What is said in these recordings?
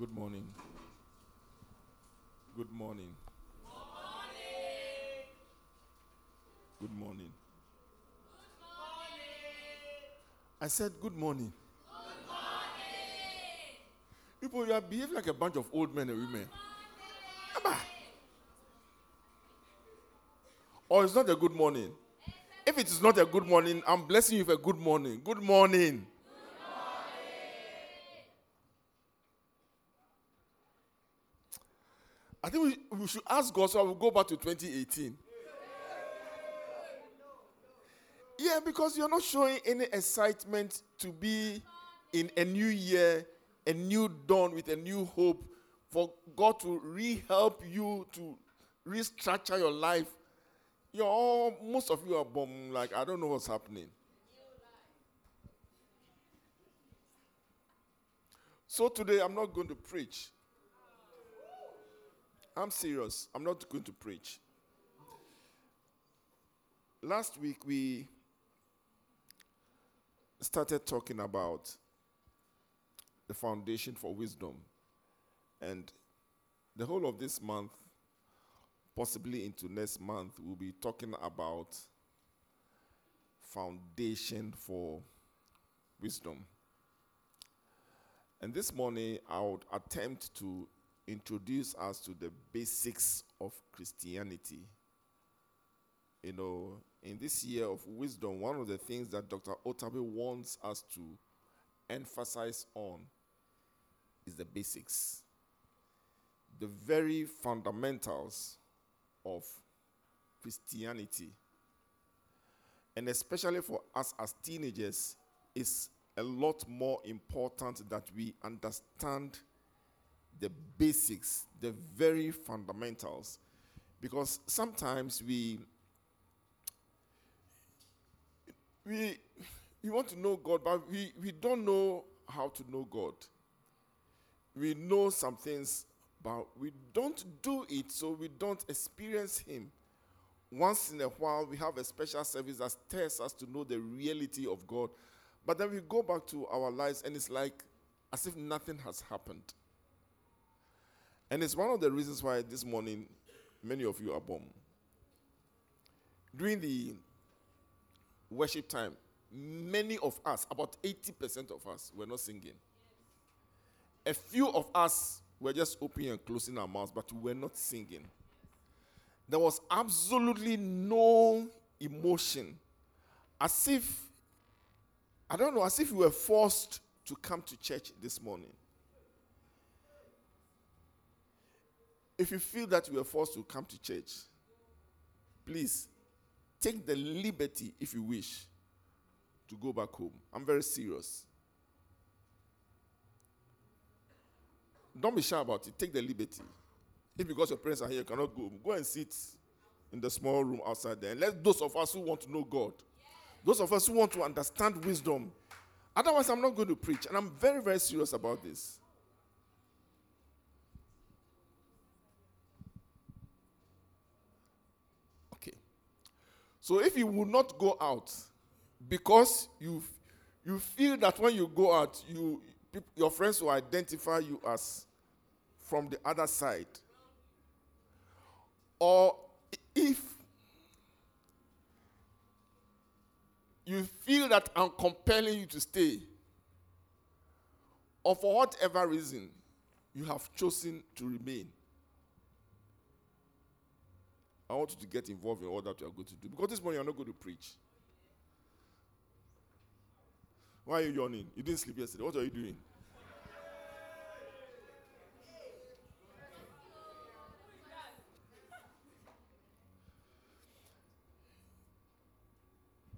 Good morning. Good morning. Good morning. Good morning. I said, Good morning. Good morning. People, you are behaving like a bunch of old men and women. Abba. Or it's not a good morning. If it is not a good morning, I'm blessing you with a good morning. Good morning. I think we, we should ask God so I will go back to 2018. Yeah, because you're not showing any excitement to be in a new year, a new dawn with a new hope, for God to re help you to restructure your life. You're all, most of you are born like, I don't know what's happening. So today I'm not going to preach. I'm serious. I'm not going to preach. Last week we started talking about the foundation for wisdom. And the whole of this month, possibly into next month, we'll be talking about foundation for wisdom. And this morning, I would attempt to introduce us to the basics of Christianity. You know, in this year of wisdom, one of the things that Dr. Otabil wants us to emphasize on is the basics, the very fundamentals of Christianity. And especially for us as teenagers, it's a lot more important that we understand the basics, the very fundamentals. Because sometimes we we we want to know God, but we, we don't know how to know God. We know some things, but we don't do it, so we don't experience Him. Once in a while, we have a special service that tests us to know the reality of God. But then we go back to our lives, and it's like as if nothing has happened. And it's one of the reasons why this morning many of you are born. During the worship time, many of us, about 80% of us, were not singing. A few of us were just opening and closing our mouths, but we were not singing. There was absolutely no emotion. As if, I don't know, as if we were forced to come to church this morning. If you feel that you were forced to come to church, please take the liberty, if you wish, to go back home. I'm very serious. Don't be shy about it. Take the liberty. If because your parents are here, you cannot go, go and sit in the small room outside there. And let those of us who want to know God, those of us who want to understand wisdom, otherwise, I'm not going to preach. And I'm very, very serious about this. So if you will not go out because you you feel that when you go out, you your friends will identify you as from the other side. Or if you feel that I'm compelling you to stay, or for whatever reason, you have chosen to remain. I want you to get involved in all that you are going to do. Because this morning you're not going to preach. Why are you yawning? You didn't sleep yesterday. What are you doing?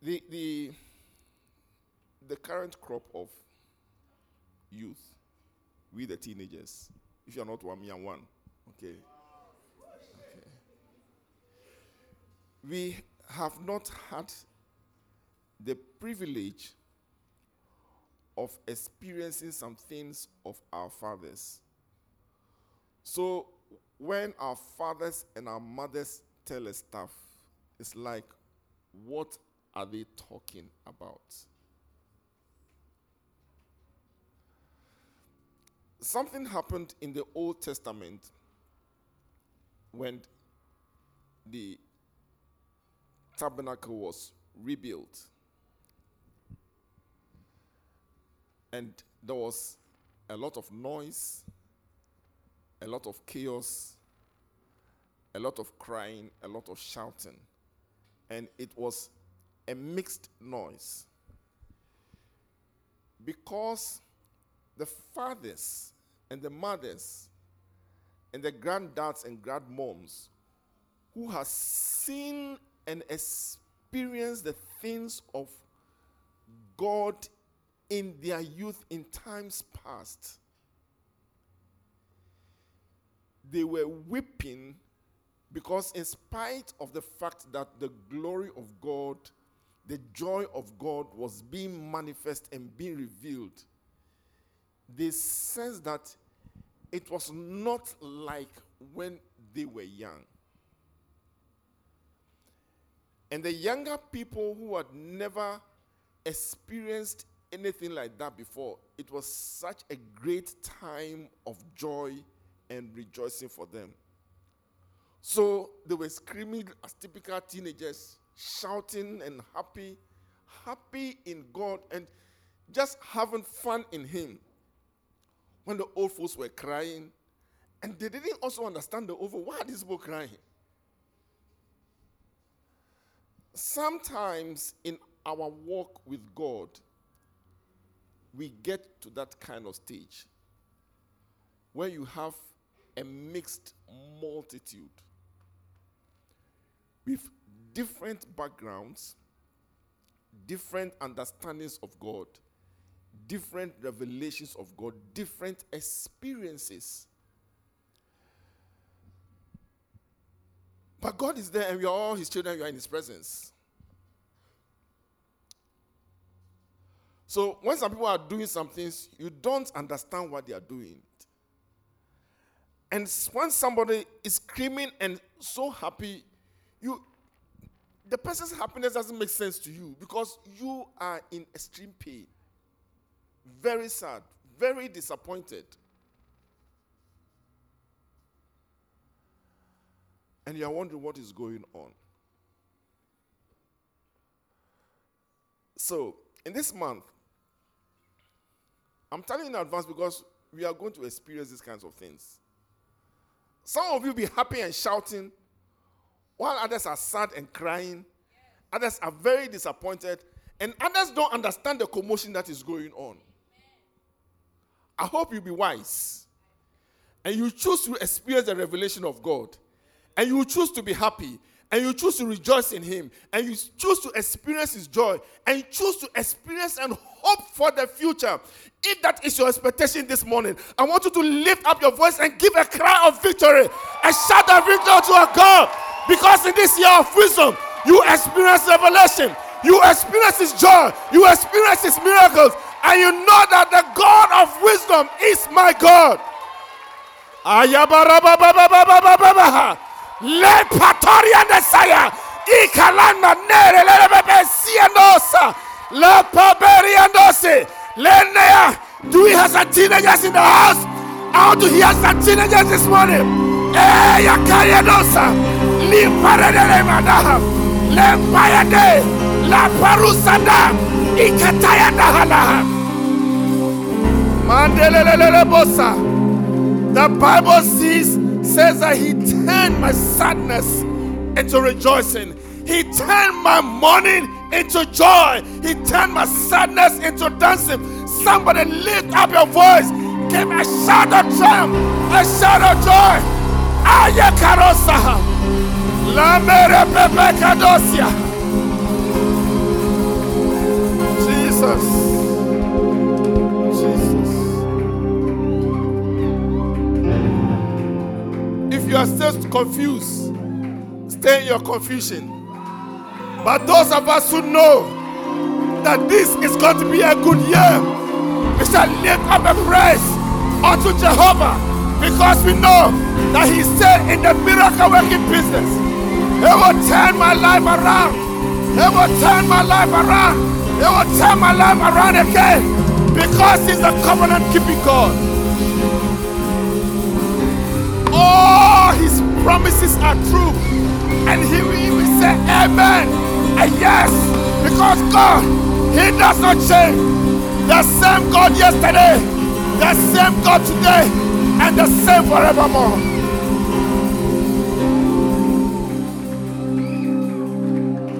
The, the, the current crop of youth, we the teenagers, if you're not one, me and one, okay, we have not had the privilege of experiencing some things of our fathers. So when our fathers and our mothers tell us stuff, it's like, what are they talking about? something happened in the Old Testament when the tabernacle was rebuilt. And there was a lot of noise, a lot of chaos, a lot of crying, a lot of shouting. And it was a mixed noise. Because the fathers and the mothers and the granddads and grandmoms who has seen and experienced the things of God in their youth in times past, they were weeping because, in spite of the fact that the glory of God, the joy of God was being manifest and being revealed, they sensed that it was not like when they were young. And the younger people who had never experienced anything like that before, it was such a great time of joy and rejoicing for them. So they were screaming as typical teenagers, shouting and happy, happy in God and just having fun in Him. When the old folks were crying, and they didn't also understand the over why are these people crying? Sometimes in our walk with God, we get to that kind of stage where you have a mixed multitude with different backgrounds, different understandings of God, different revelations of God, different experiences. But God is there and we are all His children, we are in His presence. So when some people are doing some things, you don't understand what they are doing. And when somebody is screaming and so happy, you the person's happiness doesn't make sense to you because you are in extreme pain. Very sad, very disappointed. And you are wondering what is going on. So, in this month, I'm telling you in advance because we are going to experience these kinds of things. Some of you be happy and shouting, while others are sad and crying. Others are very disappointed, and others don't understand the commotion that is going on. I hope you be wise. And you choose to experience the revelation of God. And you choose to be happy. And you choose to rejoice in Him. And you choose to experience His joy. And you choose to experience and hope for the future. If that is your expectation this morning, I want you to lift up your voice and give a cry of victory. A shout of victory to our God. Because in this year of wisdom, you experience revelation, you experience His joy, you experience His miracles, and you know that the God of wisdom is my God. Le patoria nesaya ikalanda nere le bebe sianosa la paberiandose lenea. Do we have some teenagers in the house? I want to hear some teenagers this morning. Eh, yakayanosa li paredele madaha le payade la parusada ikataya dahalaha. Mandelelele bosa. The Bible says, says that He turned my sadness into rejoicing. He turned my mourning into joy. He turned my sadness into dancing. Somebody lift up your voice. Give a shout of triumph, a shout of joy. Aya karosa. La mere pepe kadosia. Jesus. You are still confused, stay in your confusion. But those of us who know that this is going to be a good year, we shall lift up a praise unto Jehovah because we know that He said in the miracle working business, He will turn my life around. He will turn my life around. He will turn my life around again because He's a covenant keeping God. Promises are true. And he will even say amen and yes. Because God, he does not change. The same God yesterday, the same God today, and the same forevermore.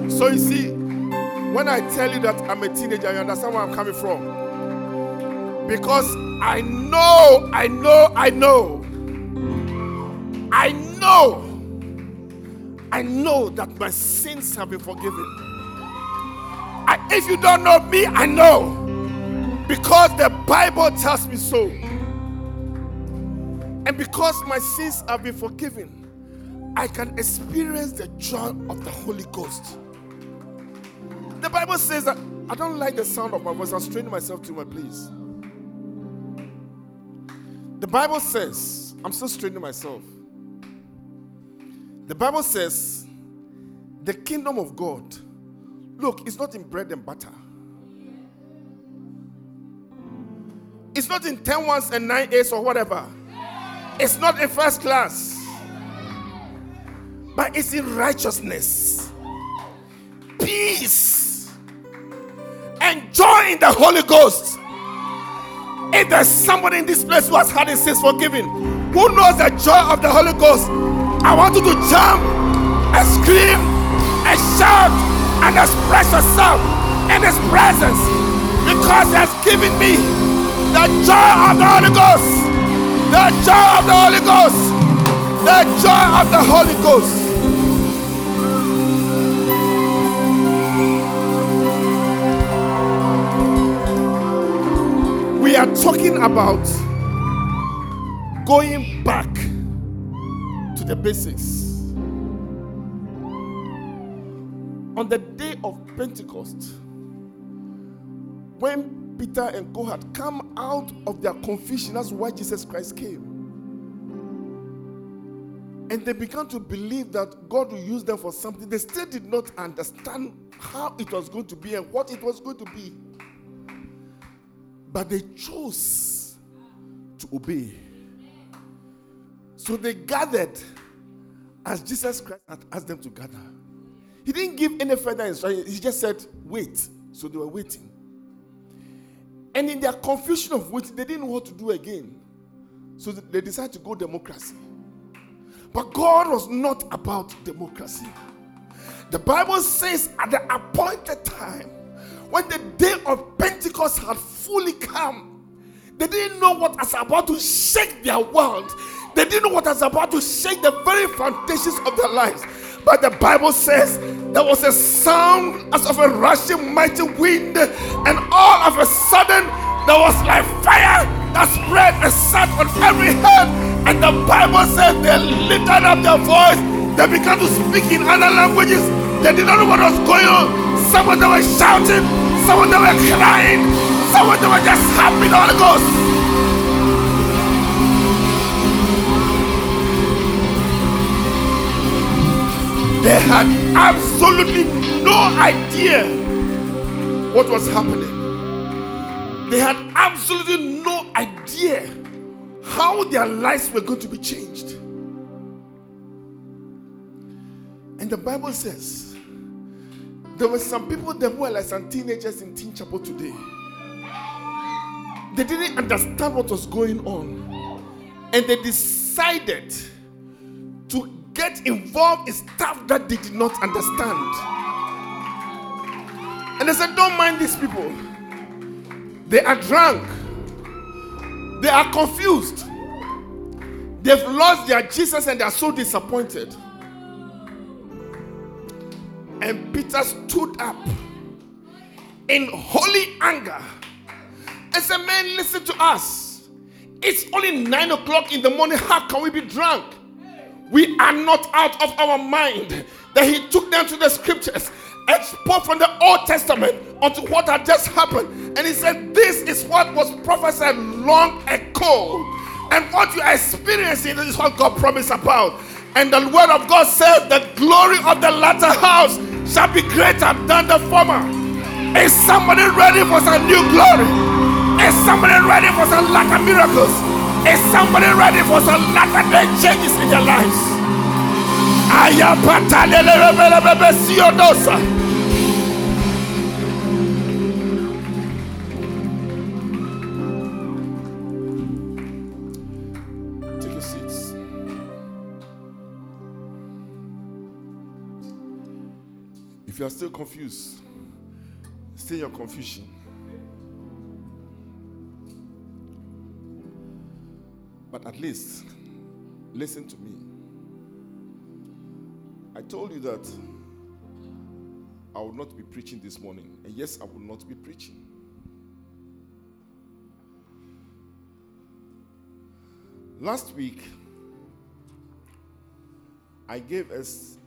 So you see, when I tell you that I'm a teenager, you understand where I'm coming from. Because I know, I know, I know, I know, I know that my sins have been forgiven. I, if you don't know me, I know. Because the Bible tells me so. And because my sins have been forgiven, I can experience the joy of the Holy Ghost. The Bible says that I don't like the sound of my voice. I'm straining myself to my place. The Bible says, I'm still straining myself. The Bible says, the kingdom of God, look, it's not in bread and butter. It's not in 10 ones and 9 eights or whatever. It's not in first class. But it's in righteousness, peace, and joy in the Holy Ghost. If there's somebody in this place who has had his sins forgiven, who knows the joy of the Holy Ghost, I want you to jump and scream and shout and express yourself in his presence because he has given me the joy of the Holy Ghost. The joy of the Holy Ghost. The joy of the Holy Ghost. we are talking about going back to the basics. On the day of Pentecost, when Peter and Co had come out of their confusion, that's why Jesus Christ came. And they began to believe that God will use them for something. They still did not understand how it was going to be and what it was going to be. But they chose to obey. So they gathered as Jesus Christ had asked them to gather. He didn't give any further instruction. He just said, wait. So they were waiting. And in their confusion of waiting, they didn't know what to do again. So they decided to go democracy. But God was not about democracy. The Bible says at the appointed time, when the day of Pentecost had fully come, they didn't know what was about to shake their world. They didn't know what was about to shake the very foundations of their lives. But the Bible says there was a sound as of a rushing mighty wind, and all of a sudden there was like fire that spread and sat on every head. And the Bible says they lifted up their voice, they began to speak in other languages. They did not know what was going on. Some of them were shouting, some of them were crying, some of them were just happy the Holy Ghost. They had absolutely no idea what was happening. They had absolutely no idea how their lives were going to be changed. And the Bible says there were some people who were like some teenagers in Teen Chapel today. They didn't understand what was going on. And they decided to get involved in stuff that they did not understand. And they said, Don't mind these people. They are drunk. They are confused. They've lost their Jesus and they are so disappointed. And Peter stood up in holy anger and said, Man, listen to us. It's only nine o'clock in the morning. How can we be drunk? We are not out of our mind. That he took them to the scriptures and spoke from the Old Testament onto what had just happened. And he said, This is what was prophesied long ago. And what you are experiencing is what God promised about. And the word of God says, The glory of the latter house shall be greater than the former. Is somebody ready for some new glory? Is somebody ready for some lack of miracles? Is somebody ready for some latter day changes in their lives? I am patalables. Take your seats. If you are still confused, stay your confusion. But at least, listen to me. I told you that I will not be preaching this morning. And yes, I will not be preaching. Last week, I gave us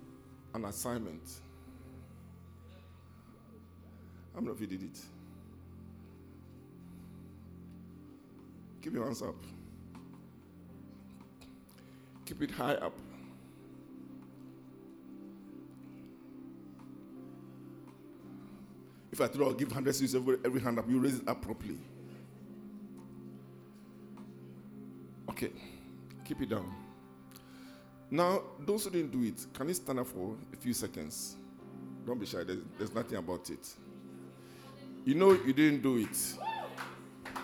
an assignment. How many of you did it? Keep your hands up. Keep it high up. If I throw, I'll give 100 cedis every, every hand up, you raise it up properly. Okay, keep it down. Now, those who didn't do it, can you stand up for a few seconds? Don't be shy, there's, there's nothing about it. You know you didn't do it.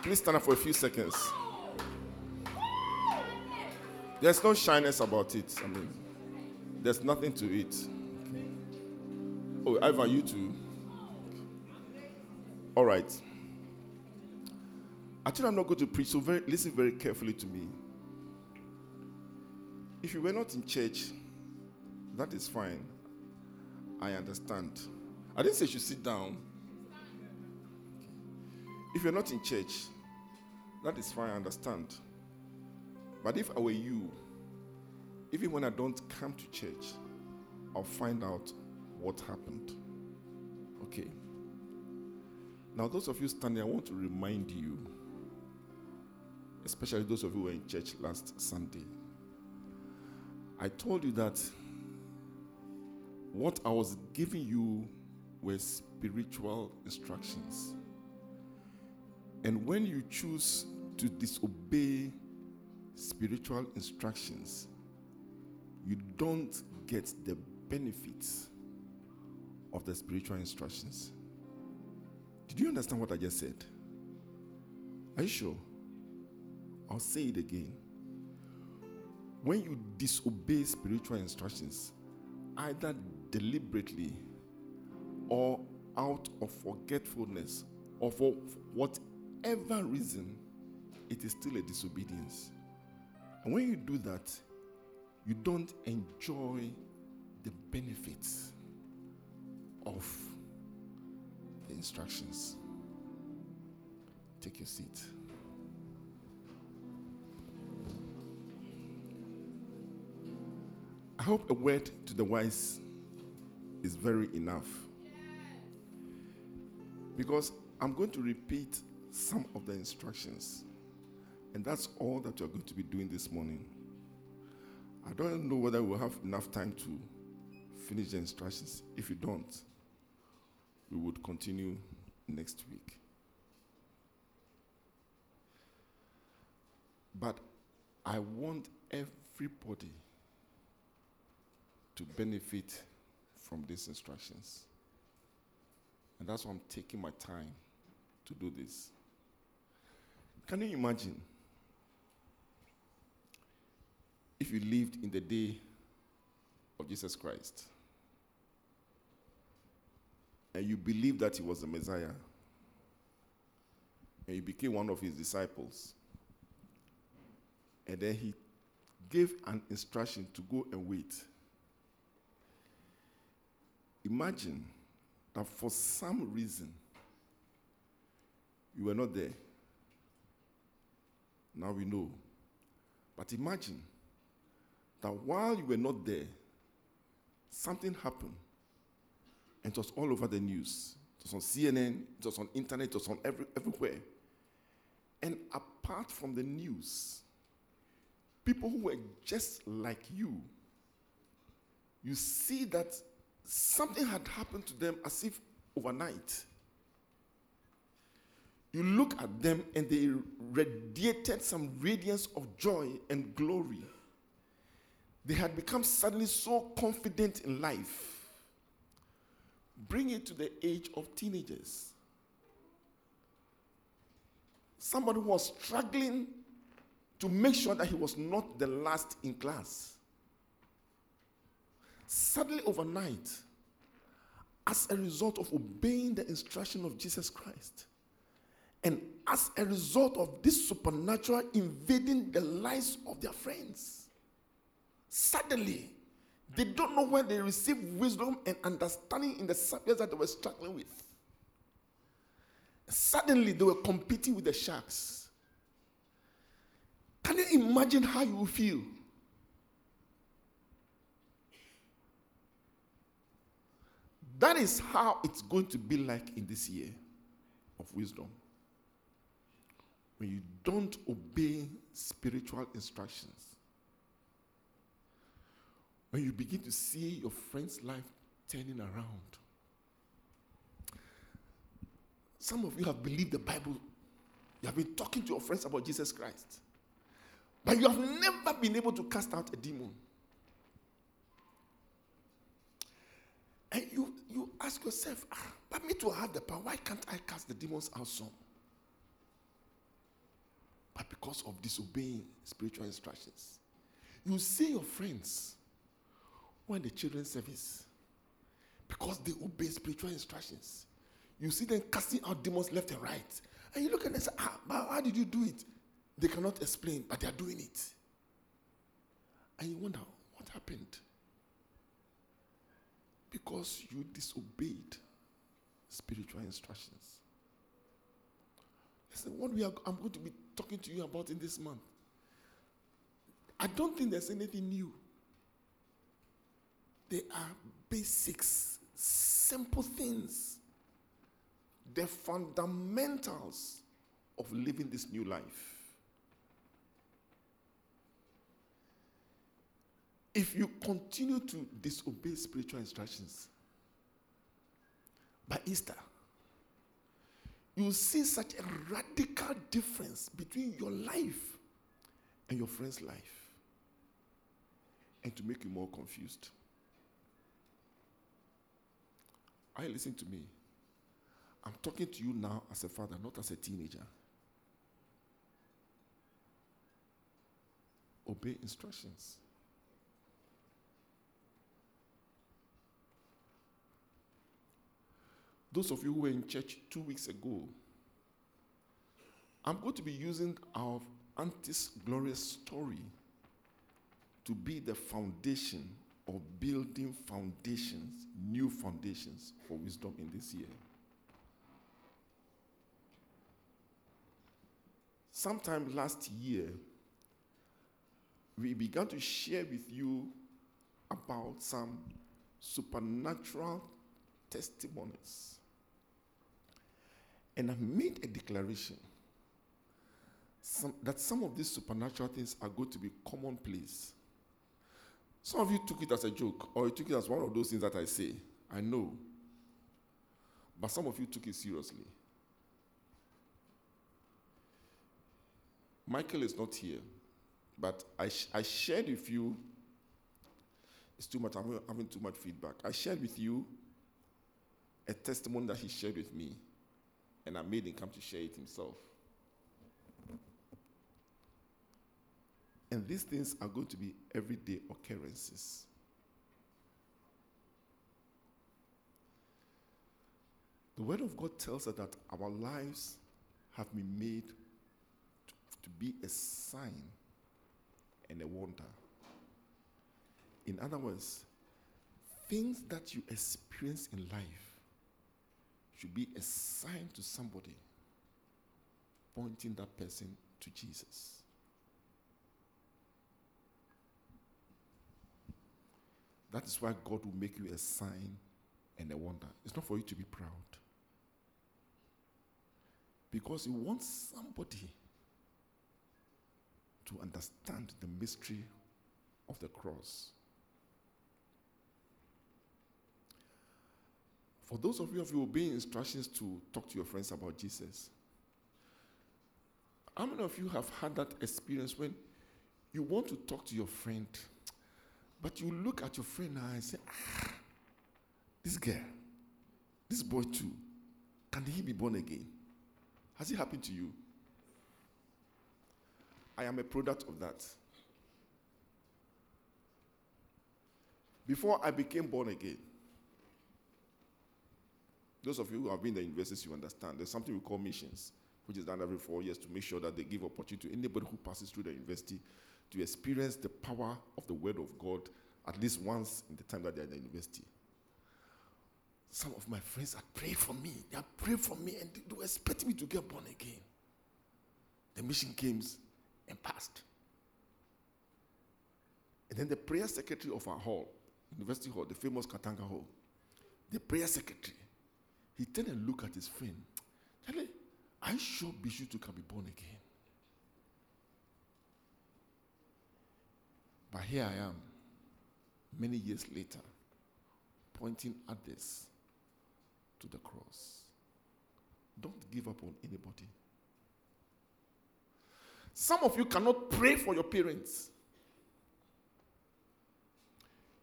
Please stand up for a few seconds. There's no shyness about it. I mean, there's nothing to it. Oh, Ivan, you too. All right. Actually, I'm not going to preach, so very, listen very carefully to me. If you were not in church, that is fine. I understand. I didn't say you should sit down. If you're not in church, that is fine, I understand. But if I were you, even when I don't come to church, I'll find out what happened. Okay. Now, those of you standing, I want to remind you, especially those of you who were in church last Sunday. I told you that what I was giving you were spiritual instructions. And when you choose to disobey spiritual instructions, you don't get the benefits of the spiritual instructions. Did you understand what I just said? Are you sure? I'll say it again. When you disobey spiritual instructions, either deliberately or out of forgetfulness or for whatever reason, it is still a disobedience. And when you do that, you don't enjoy the benefits of the instructions. Take your seat. I hope a word to the wise is very enough. Because I'm going to repeat some of the instructions. And that's all that you're going to be doing this morning. I don't know whether we'll have enough time to finish the instructions. If you don't, we would continue next week. But I want everybody to benefit from these instructions. And that's why I'm taking my time to do this. Can you imagine if you lived in the day of Jesus Christ and you believed that he was the Messiah and you became one of his disciples and then he gave an instruction to go and wait. Imagine that for some reason you were not there. Now we know. But imagine that while you were not there, something happened. And it was all over the news. It was on CNN, it was on internet, it was on every, everywhere. And apart from the news, people who were just like you, you see that something had happened to them as if overnight. You look at them and they radiated some radiance of joy and glory. They had become suddenly so confident in life. Bring it to the age of teenagers. Somebody was struggling to make sure that he was not the last in class. Suddenly, overnight, as a result of obeying the instruction of Jesus Christ, and as a result of this supernatural invading the lives of their friends, suddenly they don't know when they receive wisdom and understanding in the subjects that they were struggling with. Suddenly they were competing with the sharks. Can you imagine how you feel? That is how it's going to be like in this year of wisdom when you don't obey spiritual instructions, when you begin to see your friend's life turning around. Some of you have believed the Bible, you have been talking to your friends about Jesus Christ, but you have never been able to cast out a demon. And you, you ask yourself, ah, but me to have the power, why can't I cast the demons out some? but because of disobeying spiritual instructions. You see your friends in the children's service because they obey spiritual instructions. You see them casting out demons left and right. And you look at them and say, ah, but how did you do it? They cannot explain, but they are doing it. And you wonder, what happened? Because you disobeyed spiritual instructions. Listen, what we are, I'm going to be talking to you about in this month. I don't think there's anything new. They are basics, simple things, the fundamentals of living this new life. If you continue to disobey spiritual instructions, by Easter, you see such a radical difference between your life and your friend's life, and to make you more confused. Are you listening to me? I'm talking to you now as a father, not as a teenager. Obey instructions. Those of you who were in church two weeks ago, I'm going to be using our auntie's glorious story to be the foundation of building foundations, new foundations for wisdom in this year. Sometime last year, we began to share with you about some supernatural testimonies and I made a declaration some, that some of these supernatural things are going to be commonplace. Some of you took it as a joke, or you took it as one of those things that I say. I know. But some of you took it seriously. Michael is not here, but I, sh- I shared with you. It's too much, I'm having too much feedback. I shared with you a testimony that he shared with me and I made him come to share it himself. And these things are going to be everyday occurrences. The Word of God tells us that our lives have been made to, be a sign and a wonder. In other words, things that you experience in life should be a sign to somebody pointing that person to Jesus. That is why God will make you a sign and a wonder. It's not for you to be proud. Because He wants somebody to understand the mystery of the cross. For those of you who obeying instructions to talk to your friends about Jesus, How many of you have had that experience when you want to talk to your friend, but you look at your friend now and say, ah, this girl, this boy too, can he be born again? Has it happened to you? I am a product of that. Before I became born again, those of you who have been in the universities, you understand. There's something we call missions, which is done every four years to make sure that they give opportunity to anybody who passes through the university to experience the power of the Word of God at least once in the time that they're in the university. Some of my friends are praying for me. They are praying for me and they expecting me to get born again. The mission came and passed. And then the prayer secretary of our hall, University Hall, the famous Katanga Hall, the prayer secretary, he turned and looked at his friend. Charlie, I sure Bishop can be born again. But here I am, many years later, pointing others to the cross. Don't give up on anybody. Some of you cannot pray for your parents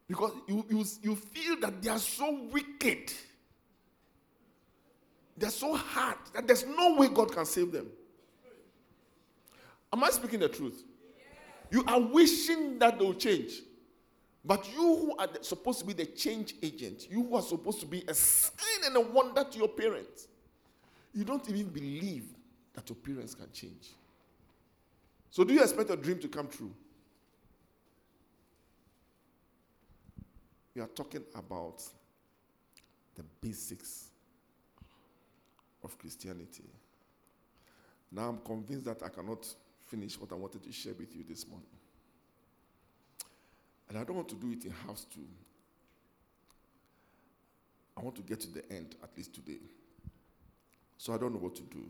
because you, you, you feel that they are so wicked they're so hard that there's no way God can save them. Am I speaking the truth? You are wishing that they'll change. But you who are supposed to be the change agent, you who are supposed to be a sign and a wonder to your parents, you don't even believe that your parents can change. So, do you expect your dream to come true? We are talking about the basics of Christianity. Now I'm convinced that I cannot finish what I wanted to share with you this morning. And I don't want to do it in house too. I want to get to the end, at least today. So I don't know what to do.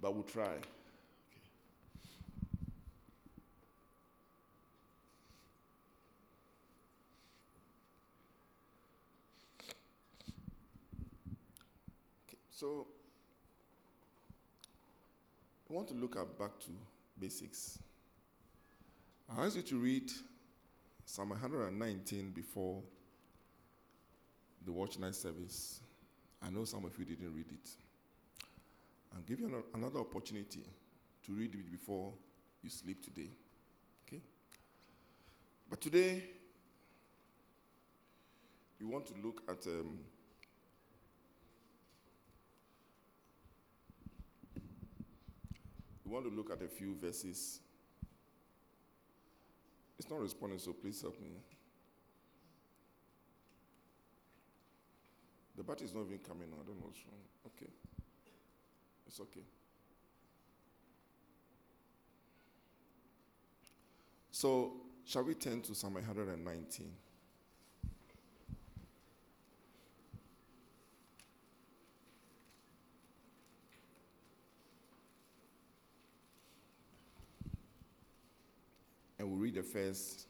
But we'll try. So, I want to look at back to basics. I ask you to read Psalm 119 before the watch night service. I know some of you didn't read it. I'll give you another opportunity to read it before you sleep today. Okay? But today, we want to look at um, We want to look at a few verses. It's not responding, so please help me. The battery is not even coming on. I don't know what's wrong. Okay. It's okay. So, shall we turn to Psalm 119? And we'll read the first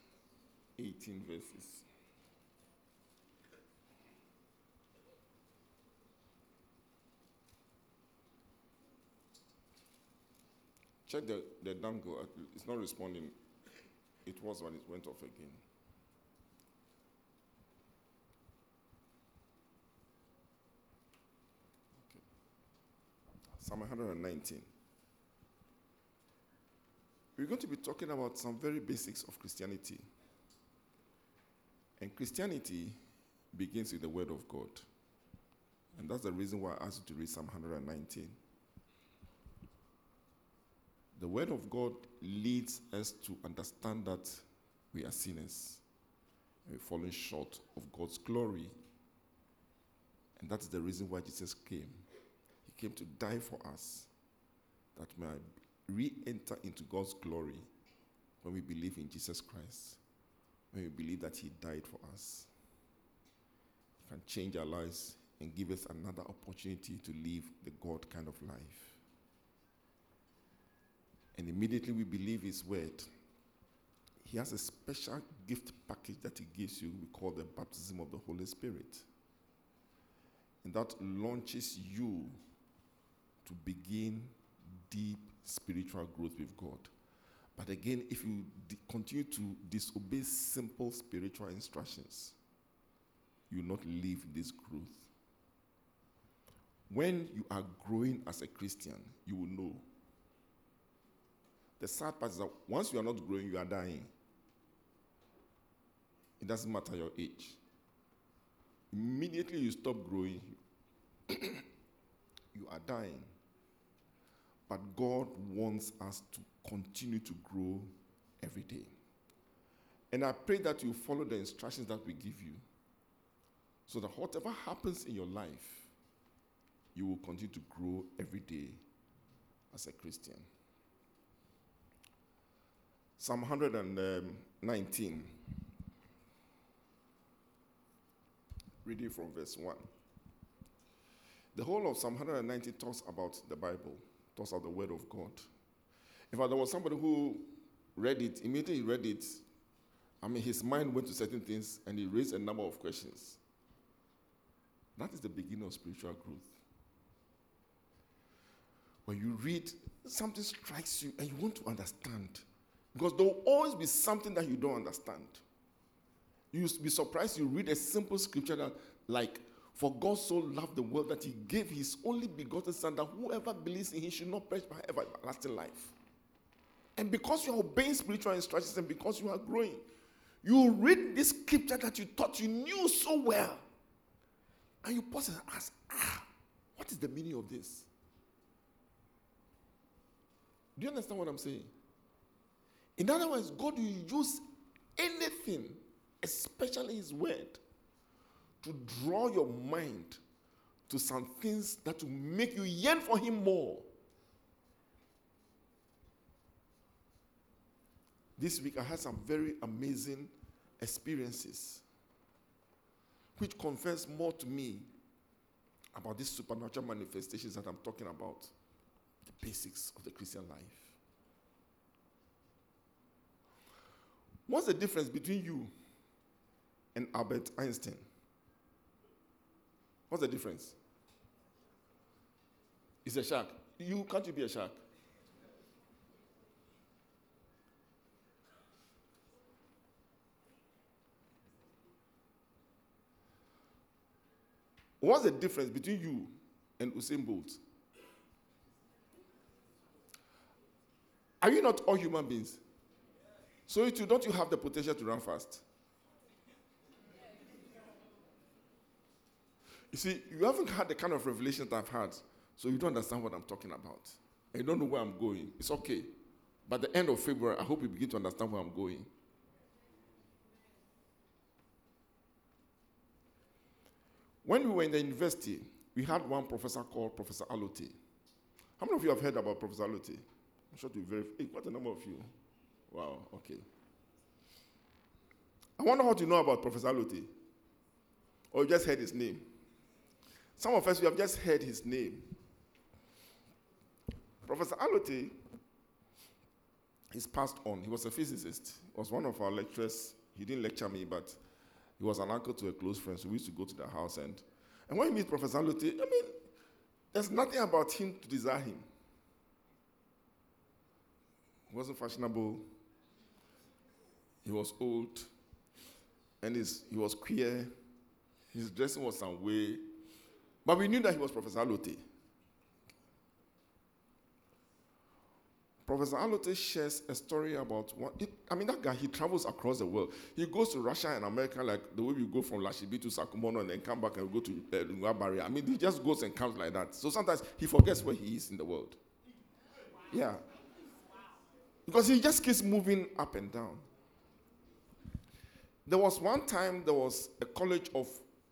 18 verses. Check the, the dongle. Uh, it's not responding. It was when it went off again. Okay. Psalm 119 we're going to be talking about some very basics of Christianity. And Christianity begins with the Word of God. And that's the reason why I asked you to read Psalm 119. The Word of God leads us to understand that we are sinners we're falling short of God's glory. And that's the reason why Jesus came. He came to die for us, that may re enter into God's glory when we believe in Jesus Christ, when we believe that He died for us. Can change our lives and give us another opportunity to live the God kind of life. And immediately we believe His word. He has a special gift package that He gives you, we call the baptism of the Holy Spirit. and that launches you to begin deep spiritual growth with God. But again, if you continue to disobey simple spiritual instructions, you will not live this growth. When you are growing as a Christian, you will know. The sad part is that once you are not growing, you are dying. It doesn't matter your age. Immediately you stop growing, you are dying. But God wants us to continue to grow every day. And I pray that you follow the instructions that we give you so that whatever happens in your life, you will continue to grow every day as a Christian. Psalm 119, reading from verse 1. The whole of Psalm 119 talks about the Bible, talks about the Word of God. In fact, there was somebody who read it, immediately read it. I mean, his mind went to certain things and he raised a number of questions. That is the beginning of spiritual growth. When you read, something strikes you and you want to understand. Because there will always be something that you don't understand. You used to be surprised you read a simple scripture that, like, for God so loved the world that he gave his only begotten Son, that whoever believes in him should not perish but have everlasting life. And because you are obeying spiritual instructions and because you are growing, you read this scripture that you thought you knew so well. And you pause and ask, ah, what is the meaning of this? Do you understand what I'm saying? In other words, God will use anything, especially His word, to draw your mind to some things that will make you yearn for Him more. This week, I had some very amazing experiences which confess more to me about these supernatural manifestations that I'm talking about the basics of the Christian life. What's the difference between you and Albert Einstein? What's the difference? He's a shark. You can't you be a shark? What's the difference between you and Usain Bolt? Are you not all human beings? So you too, don't you have the potential to run fast? You see, you haven't had the kind of revelations I've had, so you don't understand what I'm talking about. And you don't know where I'm going. It's okay. By the end of February, I hope you begin to understand where I'm going. When we were in the university, we had one professor called Professor Allotey. How many of you have heard about Professor Allotey? I'm sure to be very. Hey, what a number of you. Wow, okay. I wonder what you know about Professor Allotey. Or you just heard his name. Some of us, we have just heard his name. Professor Allotey he's passed on. He was a physicist. He was one of our lecturers. He didn't lecture me, but he was an uncle to a close friend, so we used to go to the house. And, and when you meet Professor Allotey, I mean, there's nothing about him to desire him. He wasn't fashionable. He was old. And his, he was queer. His dressing was some way. But we knew that he was Professor Allotey. Professor Allotey shares a story about what it, I mean, that guy, he travels across the world. He goes to Russia and America like the way we go from Lashibi to Sakumono and then come back and go to uh. I mean, he just goes and comes like that. So sometimes he forgets where he is in the world. Yeah. Because he just keeps moving up and down. There was one time there was a college of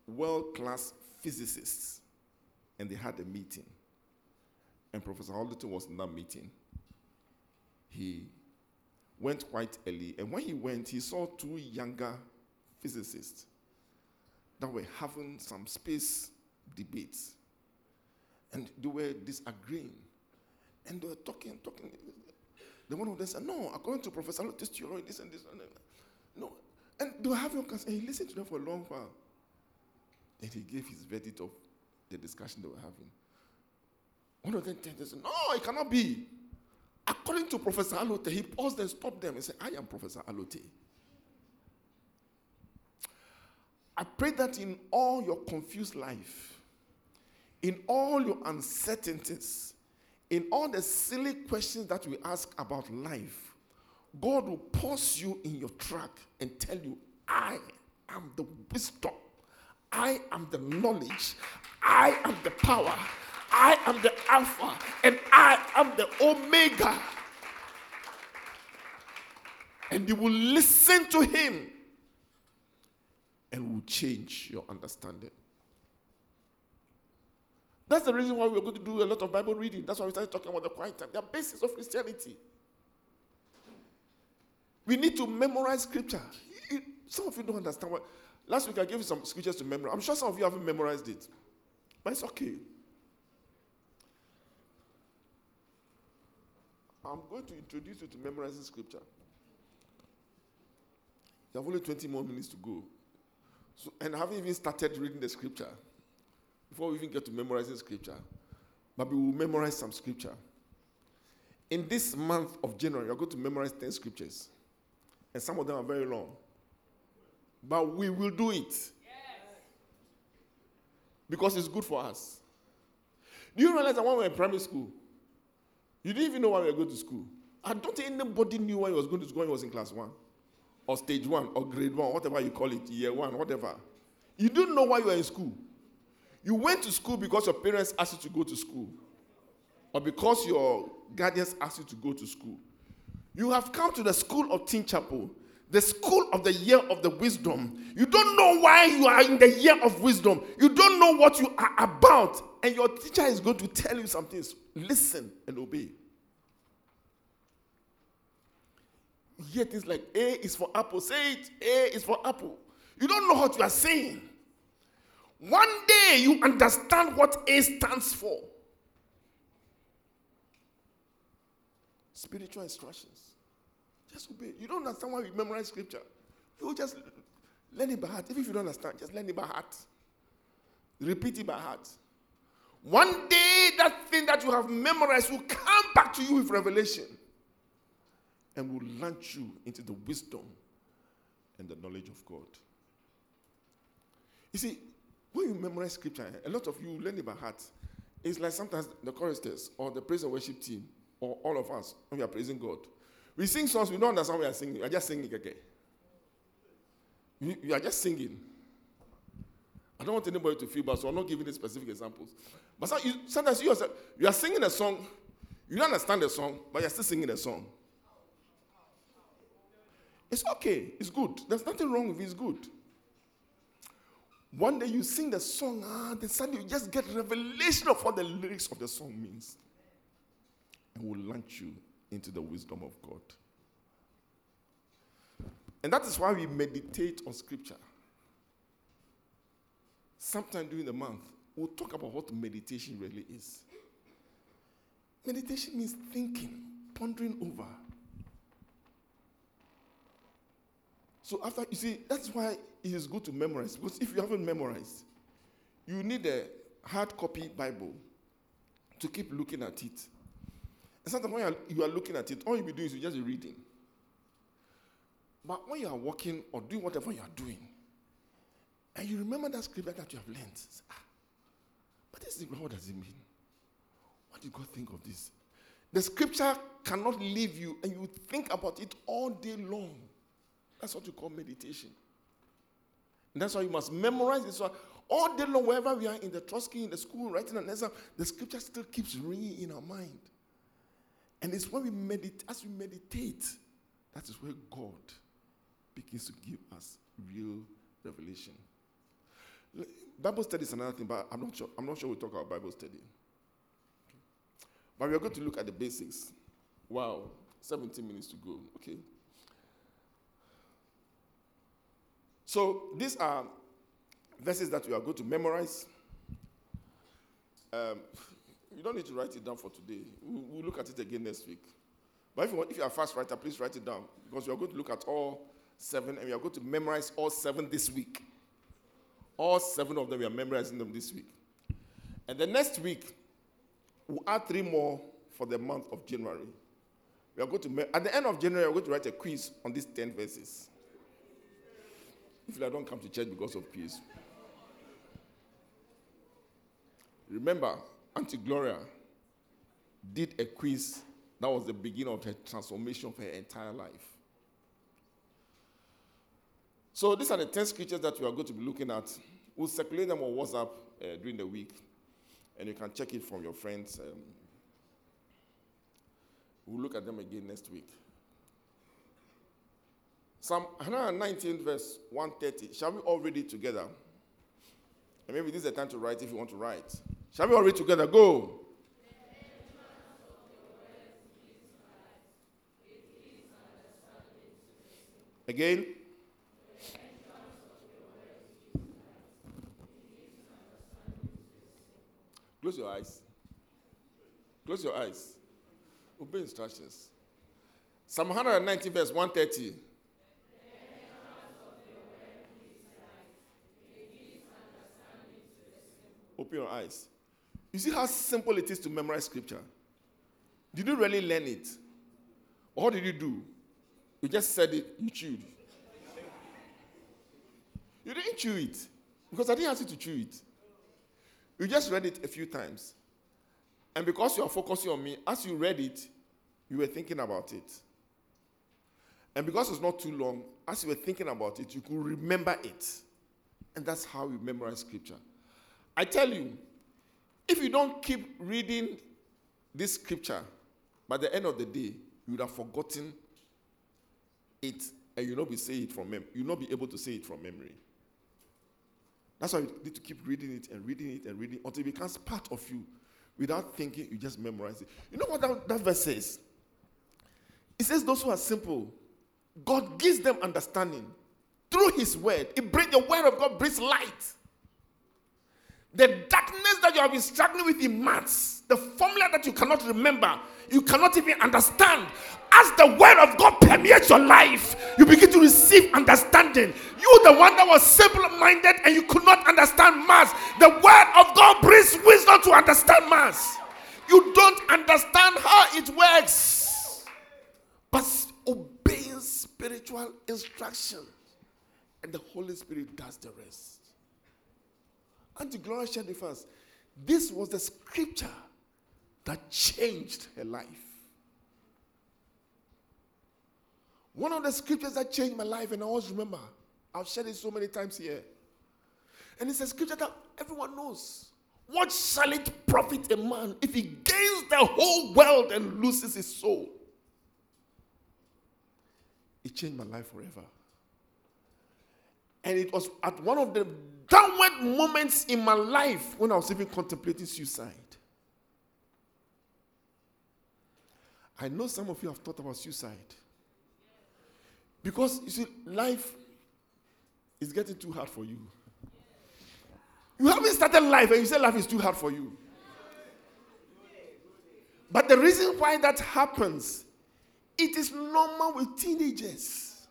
world class physicists, and they had a meeting. And Professor Allotey was in that meeting he went quite early. And when he went, he saw two younger physicists that were having some space debates. And they were disagreeing. And they were talking, talking. The one of them said, No, according to Professor Allotey's theory, this and this. And that. No. And they were having a And he listened to them for a long while. And he gave his verdict of the discussion they were having. One of them said, No, it cannot be. According to Professor Allotey, he paused and stopped them and said, I am Professor Allotey. I pray that in all your confused life, in all your uncertainties, in all the silly questions that we ask about life, God will pause you in your track and tell you, I am the wisdom, I am the knowledge, I am the power, I am the Alpha, and I am the Omega. And you will listen to Him and will change your understanding. That's the reason why we're going to do a lot of Bible reading. That's why we started talking about the quiet time. The basis of Christianity. We need to memorize scripture. Some of you don't understand what. Last week I gave you some scriptures to memorize. I'm sure some of you haven't memorized it, but it's okay. I'm going to introduce you to memorizing scripture. You have only 20 more minutes to go. So, and I haven't even started reading the scripture before we even get to memorizing scripture. But we will memorize some scripture. In this month of January, you're going to memorize 10 scriptures. And some of them are very long. But we will do it. Yes. Because it's good for us. Do you realize that when we were in primary school, you didn't even know why we were going to school? I don't think anybody knew why he was going to school when he was in class one, or stage one, or grade one, whatever you call it, year one, whatever. You didn't know why you were in school. You went to school because your parents asked you to go to school, or because your guardians asked you to go to school. You have come to the school of Teen Chapel, the school of the year of the wisdom. You don't know why you are in the year of wisdom. You don't know what you are about. And your teacher is going to tell you something. Listen and obey. You hear things like A is for apple. Say it. A is for apple. You don't know what you are saying. One day you understand what A stands for. Spiritual instructions. Just obey. You don't understand why we memorize scripture. You just learn it by heart. Even if you don't understand, just learn it by heart. Repeat it by heart. One day, that thing that you have memorized will come back to you with revelation and will launch you into the wisdom and the knowledge of God. You see, when you memorize scripture, eh, a lot of you learn it by heart. It's like sometimes the choristers or the praise and worship team or all of us when we are praising God. We sing songs, we don't understand what we are singing. We are just singing. Okay? We, are just singing. I don't want anybody to feel bad, so I'm not giving any specific examples. But sometimes you, yourself, you are singing a song, you don't understand the song, but you're still singing the song. It's okay, it's good. There's nothing wrong with it, it's good. One day you sing the song, ah, then suddenly you just get revelation of what the lyrics of the song means. And will launch you into the wisdom of God. And that is why we meditate on scripture. Sometime during the month, we'll talk about what meditation really is. Meditation means thinking, pondering over. So after you see, that's why it is good to memorize. Because if you haven't memorized, you need a hard copy Bible to keep looking at it. And sometimes when you are, you are looking at it, all you'll be doing is you just reading. But when you are walking or doing whatever you are doing, and you remember that scripture that you have learned, say, ah, but this is what does it mean? What did God think of this? The scripture cannot leave you, and you think about it all day long. That's what you call meditation. And that's why you must memorize this. All day long, wherever we are in the trotro, in the school, writing an exam, the scripture still keeps ringing in our mind. And it's when we meditate, as we meditate, that is where God begins to give us real revelation. Bible study is another thing, but I'm not sure. I'm not sure we'll talk about Bible study. But we are going to look at the basics. Wow, 17 minutes to go. Okay. So these are verses that we are going to memorize. Um, you don't need to write it down for today. We'll, we'll look at it again next week. But if you, want, if you are a fast writer, please write it down because we are going to look at all seven and we are going to memorize all seven this week. All seven of them, we are memorizing them this week. And the next week, we'll add three more for the month of January. We are going to, at the end of January, we're going to write a quiz on these 10 verses. If you don't come to church because of quiz. Remember, Auntie Gloria did a quiz that was the beginning of her transformation of her entire life. So these are the 10 scriptures that we are going to be looking at. We'll circulate them on WhatsApp uh, during the week, and you can check it from your friends. Um, we'll look at them again next week. Psalm 119, verse 130. Shall we all read it together? And maybe this is the time to write if you want to write. Shall we all read together? Go. Again. Close your eyes. Close your eyes. Obey instructions. Psalm 190, verse 130. Open your eyes. You see how simple it is to memorize scripture? Did you really learn it? Or what did you do? You just said it, you chewed. You didn't chew it because I didn't ask you to chew it. You just read it a few times. And because you are focusing on me, as you read it, you were thinking about it. And because it's not too long, as you were thinking about it, you could remember it. And that's how you memorize scripture. I tell you, if you don't keep reading this scripture, by the end of the day, you would have forgotten it and you'll not be saying it from mem- you'll not be able to say it from memory. That's why you need to keep reading it and reading it and reading until it becomes part of you. Without thinking, you just memorize it. You know what that, that verse says? It says, Those who are simple, God gives them understanding through His word. It brings the word of God brings light. The darkness that you have been struggling with in maths, the formula that you cannot remember, you cannot even understand. As the word of God permeates your life, you begin to receive understanding. You, the one that was simple minded and you could not understand maths, the word of God brings wisdom to understand maths. You don't understand how it works, but obeying spiritual instruction, and the Holy Spirit does the rest. Auntie Gloria shared with us. This was the scripture that changed her life. One of the scriptures that changed my life, and I always remember, I've shared it so many times here. And it's a scripture that everyone knows. What shall it profit a man if he gains the whole world and loses his soul? It changed my life forever. And it was at one of the downward moments in my life when I was even contemplating suicide. I know some of you have thought about suicide. Because you see, life is getting too hard for you. You haven't started life and you say life is too hard for you. But the reason why that happens, it is normal with teenagers.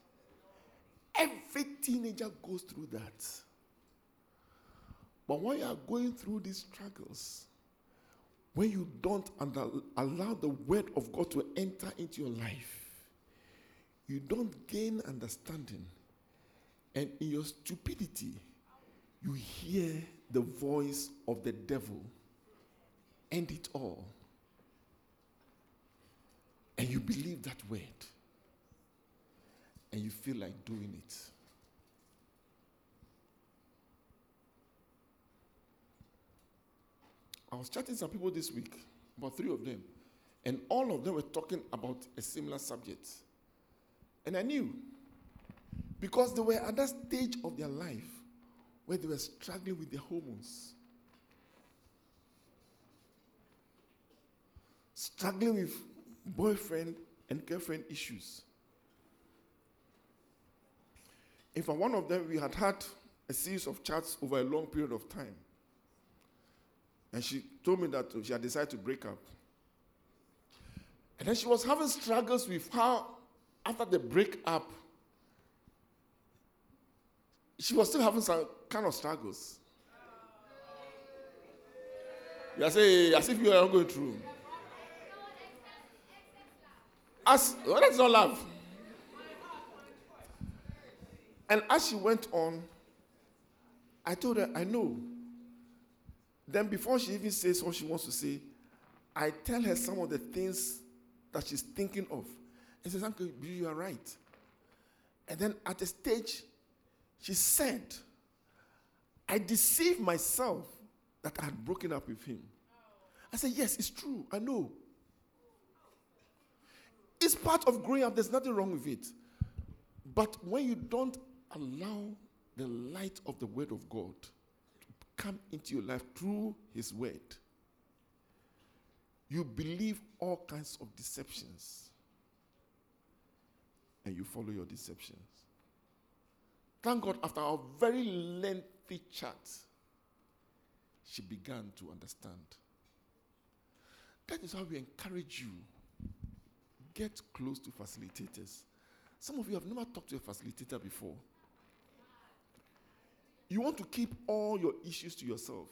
Every teenager goes through that. But when you are going through these struggles, when you don't under, allow the word of God to enter into your life, you don't gain understanding. And in your stupidity, you hear the voice of the devil end it all. And you believe that word. And you feel like doing it. I was chatting some people this week, about three of them, and all of them were talking about a similar subject. And I knew because they were at that stage of their life where they were struggling with the hormones, struggling with boyfriend and girlfriend issues. In fact, one of them, we had had a series of chats over a long period of time. And she told me that uh, she had decided to break up. And then she was having struggles with how, after the breakup, she was still having some kind of struggles. You are saying as if you are going through. As well, let's not laugh. And as she went on, I told her, I know. Then before she even says what she wants to say, I tell her some of the things that she's thinking of. And she says, Uncle, you are right. And then at a stage, she said, I deceived myself that I had broken up with him. I said, Yes, it's true. I know. It's part of growing up. There's nothing wrong with it. But when you don't allow the light of the Word of God come into your life through His Word, you believe all kinds of deceptions and you follow your deceptions. Thank God, after a very lengthy chat, she began to understand. That is how we encourage you. Get close to facilitators. Some of you have never talked to a facilitator before. You want to keep all your issues to yourself.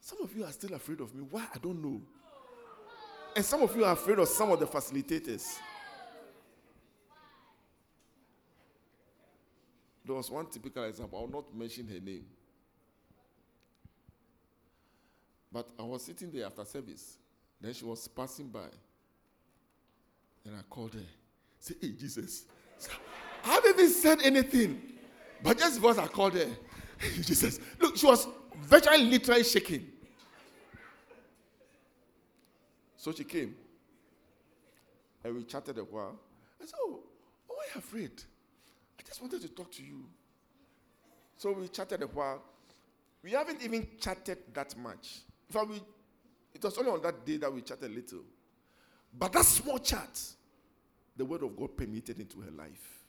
Some of you are still afraid of me. Why? I don't know. And some of you are afraid of some of the facilitators. There was one typical example. I will not mention her name. But I was sitting there after service. Then she was passing by. And I called her. Say, hey, Jesus. I haven't even said anything. But just because I called her, Jesus. Look, she was virtually literally shaking. So she came. And we chatted a while. I said, oh, oh, why are you afraid? I just wanted to talk to you. So we chatted a while. We haven't even chatted that much. In fact, we, it was only on that day that we chatted a little. But that small chat, the word of God permeated into her life.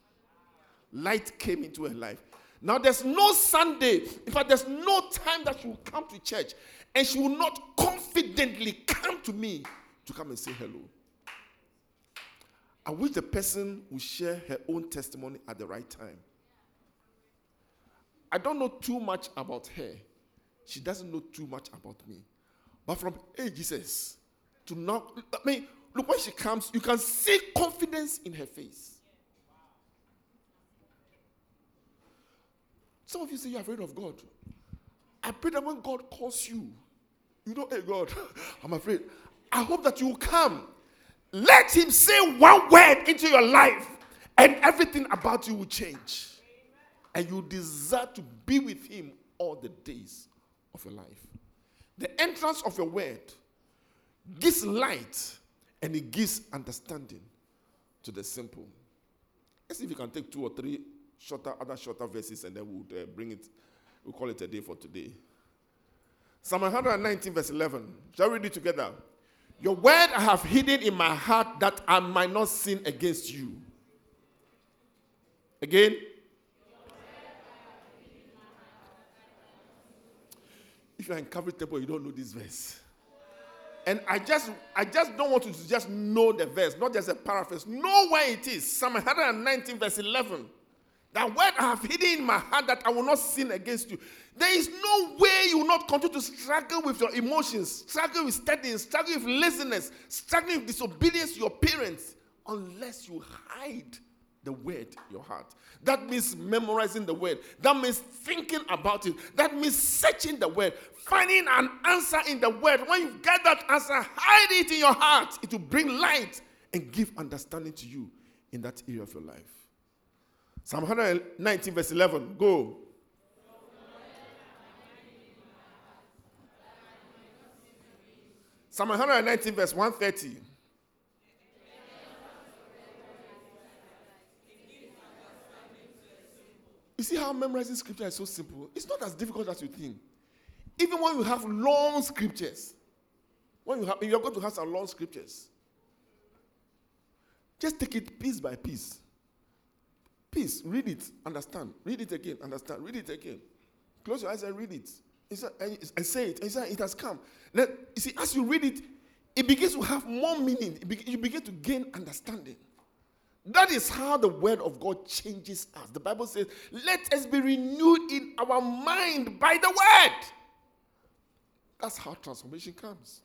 Light came into her life. Now, there's no Sunday, in fact, there's no time that she will come to church and she will not confidently come to me to come and say hello. I wish the person would share her own testimony at the right time. I don't know too much about her. She doesn't know too much about me. But from hey Jesus to now, I mean, look when she comes, you can see confidence in her face. Some of you say you're afraid of God. I pray that when God calls you, you know, hey God, I'm afraid. I hope that you will come. Let him say one word into your life, and everything about you will change. And you desire to be with him all the days of your life. The entrance of your word gives light and it gives understanding to the simple. Let's see if you can take two or three shorter, other shorter verses and then we'll uh, bring it, we'll call it a day for today. Psalm 119, verse 11. Shall we read it together? Your word I have hidden in my heart that I might not sin against you. Again. If you're in Calvary Temple, you don't know this verse. And I just I just don't want you to just know the verse, not just a paraphrase. Know where it is. Psalm 119, verse 11. That word I have hidden in my heart that I will not sin against you. There is no way you will not continue to struggle with your emotions, struggle with studying, struggle with laziness, struggle with disobedience to your parents, unless you hide the word in your heart. That means memorizing the word. That means thinking about it. That means searching the word, finding an answer in the word. When you get that answer, hide it in your heart. It will bring light and give understanding to you in that area of your life. Psalm 119, verse 11. Go. Psalm 119, verse 130. You see how memorizing scripture is so simple? It's not as difficult as you think. Even when you have long scriptures, when you have, you're going to have some long scriptures, just take it piece by piece. Piece, read it, understand. Read it again, understand. Read it again. Close your eyes and read it. And say it. It has come. Now, you see, as you read it, it begins to have more meaning. You begin to gain understanding. That is how the word of God changes us. The Bible says, Let us be renewed in our mind by the word. That's how transformation comes.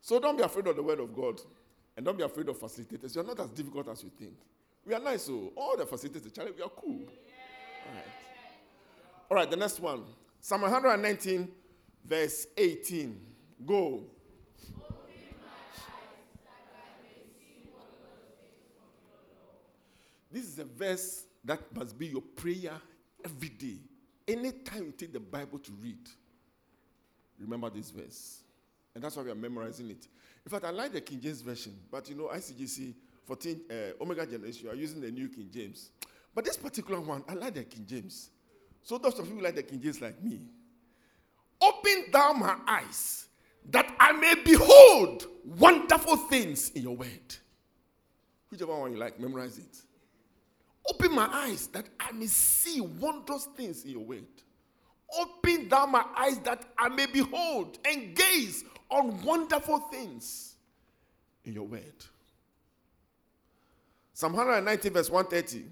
So don't be afraid of the word of God and don't be afraid of facilitators. You're not as difficult as you think. We are nice, so all the facilitators, Charlie, we are cool. All right. All right, the next one. Psalm 119, verse 18. Go. This is a verse that must be your prayer every day. Anytime you take the Bible to read, remember this verse. And that's why we are memorizing it. In fact, I like the King James Version, but you know, ICGC 14 uh, Omega Generation, you are using the New King James. But this particular one, I like the King James. So those of you who like the King James like me, open down my eyes that I may behold wonderful things in your word. Whichever one you like, memorize it. Open my eyes that I may see wondrous things in your word. Open down my eyes that I may behold and gaze on wonderful things in your word. Psalm 119, verse 130.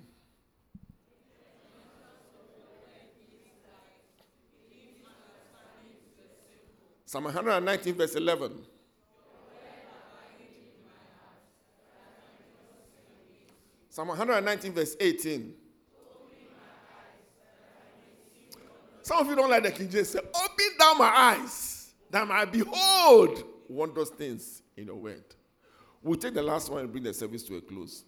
Psalm 119, verse 11. Psalm 119, verse 18. Some of you don't like the King James. Say, Open down my eyes that I behold wondrous things in your word. We'll take the last one and bring the service to a close.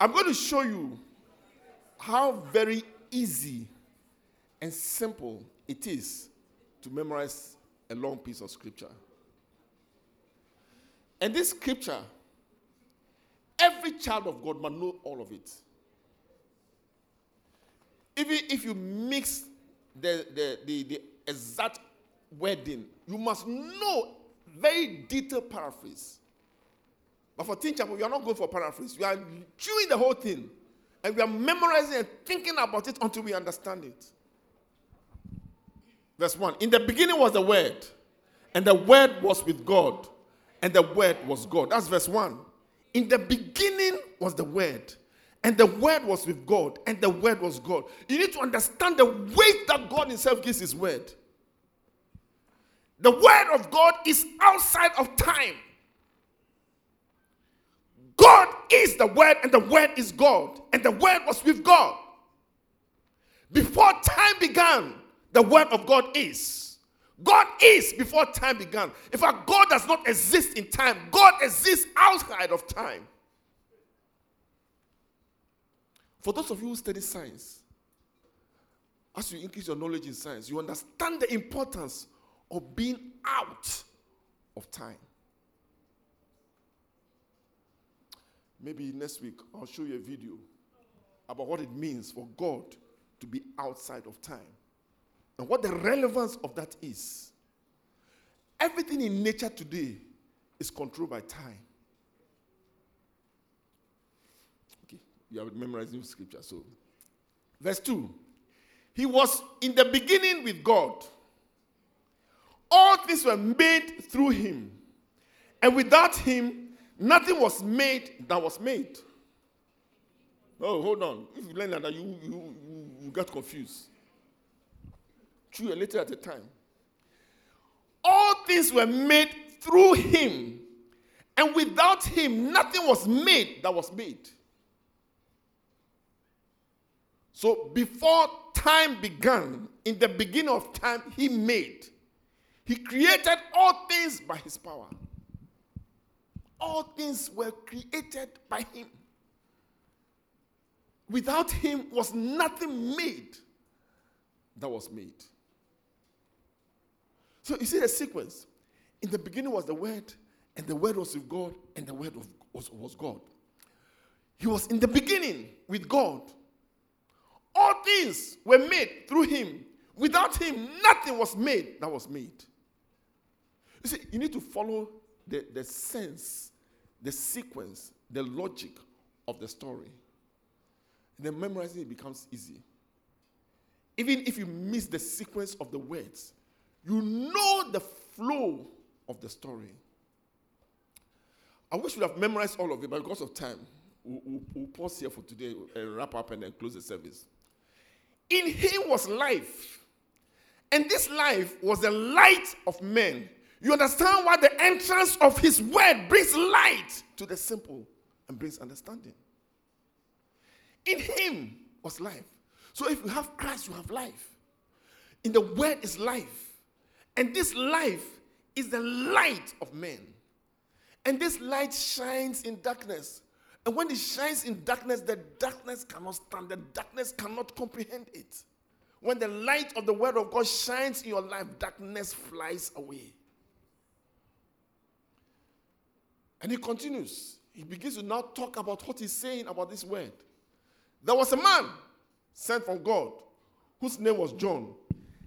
I'm going to show you how very easy and simple it is to memorize a long piece of scripture. And this scripture, every child of God must know all of it. Even if you mix the, the, the, the exact wording, you must know very detailed paraphrase. But for Teen Chapel, we are not going for paraphrase. We are chewing the whole thing. And we are memorizing and thinking about it until we understand it. Verse 1 In the beginning was the Word, and the Word was with God, and the Word was God. That's verse 1. In the beginning was the Word, and the Word was with God, and the Word was God. You need to understand the weight that God Himself gives His Word. The Word of God is outside of time. God is the Word, and the Word is God, and the Word was with God. Before time began, the Word of God is. God is before time began. In fact, God does not exist in time, God exists outside of time. For those of you who study science, as you increase your knowledge in science, you understand the importance of being out of time. Maybe next week I'll show you a video about what it means for God to be outside of time and what the relevance of that is. Everything in nature today is controlled by time. Okay, you are memorizing scripture. So, verse 2 He was in the beginning with God. All things were made through him, and without him, nothing was made that was made. Oh, hold on. If you learn that, you, you, you, you get confused chew a little at a time. All things were made through him, and without him, nothing was made that was made. So before time began, in the beginning of time, he made. He created all things by his power. All things were created by him. Without him was nothing made that was made. So you see the sequence. In the beginning was the Word, and the Word was with God, and the Word was, was God. He was in the beginning with God. All things were made through Him. Without Him, nothing was made that was made. You see, you need to follow the, the sense, the sequence, the logic of the story. And then memorizing it becomes easy. Even if you miss the sequence of the words, you know the flow of the story. I wish we have memorized all of it, but because of time, we'll, we'll, we'll pause here for today and wrap up and then close the service. In him was life, and this life was the light of men. You understand why the entrance of his word brings light to the simple and brings understanding. In him was life. So if you have Christ, you have life. In the word is life. And this life is the light of men. And this light shines in darkness. And when it shines in darkness, the darkness cannot stand, the darkness cannot comprehend it. When the light of the word of God shines in your life, darkness flies away. And he continues. He begins to now talk about what he's saying about this word. There was a man sent from God whose name was John.